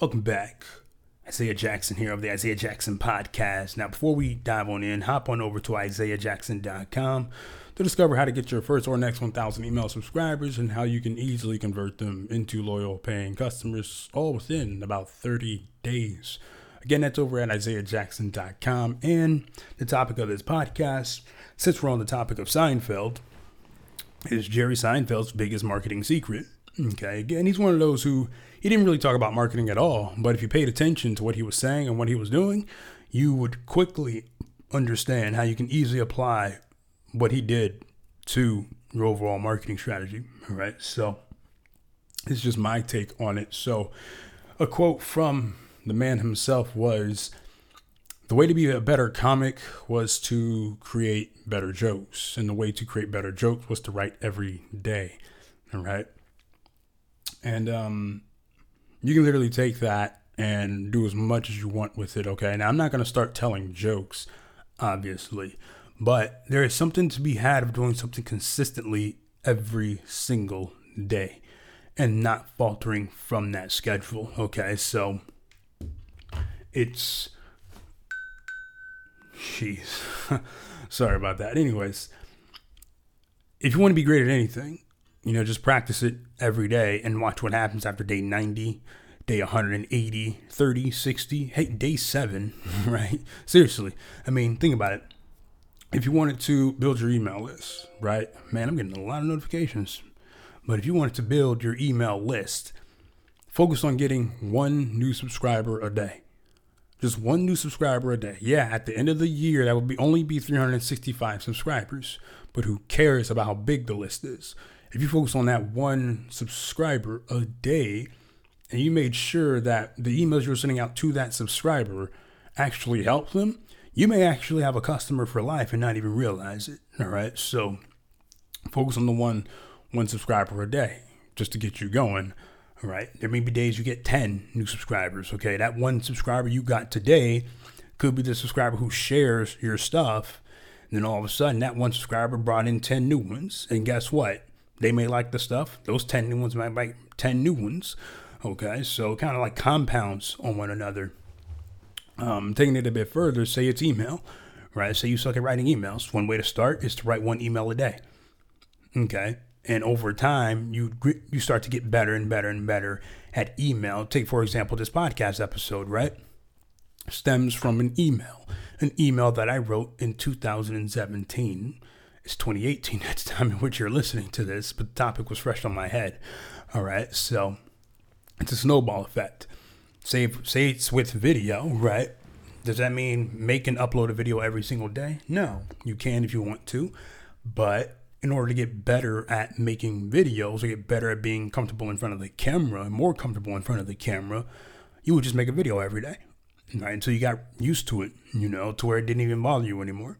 Welcome back. Isaiah Jackson here of the Isaiah Jackson Podcast. Now, before we dive on in, hop on over to isaiahjackson.com to discover how to get your first or next 1,000 email subscribers and how you can easily convert them into loyal paying customers all within about 30 days. Again, that's over at isaiahjackson.com. And the topic of this podcast, since we're on the topic of Seinfeld, is Jerry Seinfeld's biggest marketing secret. Okay, again, he's one of those who he didn't really talk about marketing at all, but if you paid attention to what he was saying and what he was doing, you would quickly understand how you can easily apply what he did to your overall marketing strategy. All right, so it's just my take on it. So, a quote from the man himself was the way to be a better comic was to create better jokes, and the way to create better jokes was to write every day. All right. And um, you can literally take that and do as much as you want with it. Okay. Now, I'm not going to start telling jokes, obviously, but there is something to be had of doing something consistently every single day and not faltering from that schedule. Okay. So it's. Jeez. Sorry about that. Anyways, if you want to be great at anything, you know, just practice it every day and watch what happens after day 90, day 180, 30, 60, hey, day seven, right? Seriously. I mean, think about it. If you wanted to build your email list, right? Man, I'm getting a lot of notifications. But if you wanted to build your email list, focus on getting one new subscriber a day. Just one new subscriber a day. Yeah, at the end of the year, that would be only be 365 subscribers. But who cares about how big the list is? If you focus on that one subscriber a day and you made sure that the emails you're sending out to that subscriber actually help them, you may actually have a customer for life and not even realize it. All right. So focus on the one one subscriber a day just to get you going. All right. There may be days you get 10 new subscribers. Okay. That one subscriber you got today could be the subscriber who shares your stuff. And then all of a sudden, that one subscriber brought in 10 new ones. And guess what? They may like the stuff. Those 10 new ones might like 10 new ones. Okay, so kind of like compounds on one another. Um, taking it a bit further, say it's email, right? Say you suck at writing emails. One way to start is to write one email a day. Okay, and over time, you you start to get better and better and better at email. Take for example this podcast episode, right? Stems from an email, an email that I wrote in 2017 it's 2018 at the time in which you're listening to this, but the topic was fresh on my head. All right, so it's a snowball effect. Say, say it's with video, right? Does that mean make and upload a video every single day? No, you can if you want to, but in order to get better at making videos or get better at being comfortable in front of the camera and more comfortable in front of the camera, you would just make a video every day, right? Until you got used to it, you know, to where it didn't even bother you anymore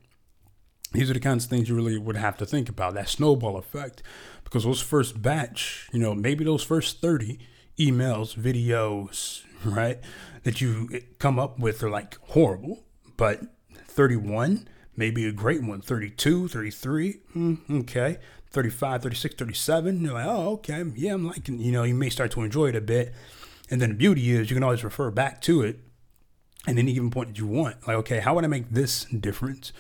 these are the kinds of things you really would have to think about that snowball effect. Because those first batch you know maybe those first 30 emails videos right that you come up with are like horrible. But 31 maybe a great one. 32 33 mm, okay. 35 36 37 you're like oh okay yeah i'm liking you know you may start to enjoy it a bit. And then the beauty is you can always refer back to it at any given point that you want. Like okay how would i make this different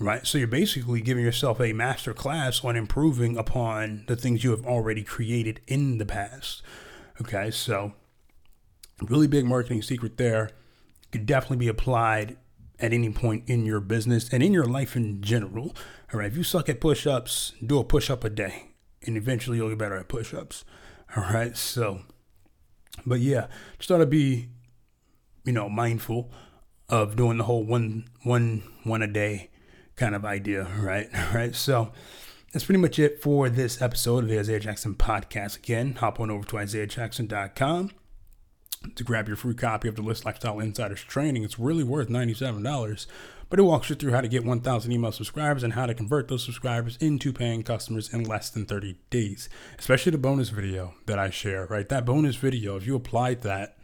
right? So you're basically giving yourself a master class on improving upon the things you have already created in the past. Okay, so really big marketing secret there could definitely be applied at any point in your business and in your life in general. All right, if you suck at push ups, do a push up a day, and eventually you'll get better at push ups. All right, so, but yeah, just to be, you know, mindful of doing the whole one, one, one a day kind of idea, right? Right. So that's pretty much it for this episode of the Isaiah Jackson podcast. Again, hop on over to isaiahjackson.com to grab your free copy of the List Lifestyle Insiders training. It's really worth $97, but it walks you through how to get 1,000 email subscribers and how to convert those subscribers into paying customers in less than 30 days, especially the bonus video that I share, right? That bonus video, if you applied that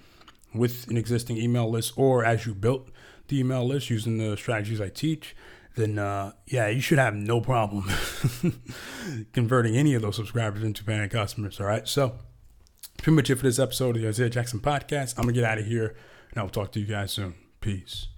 with an existing email list or as you built the email list using the strategies I teach, then uh, yeah, you should have no problem converting any of those subscribers into paying customers. All right, so pretty much it for this episode of the Isaiah Jackson podcast. I'm going to get out of here and I will talk to you guys soon. Peace.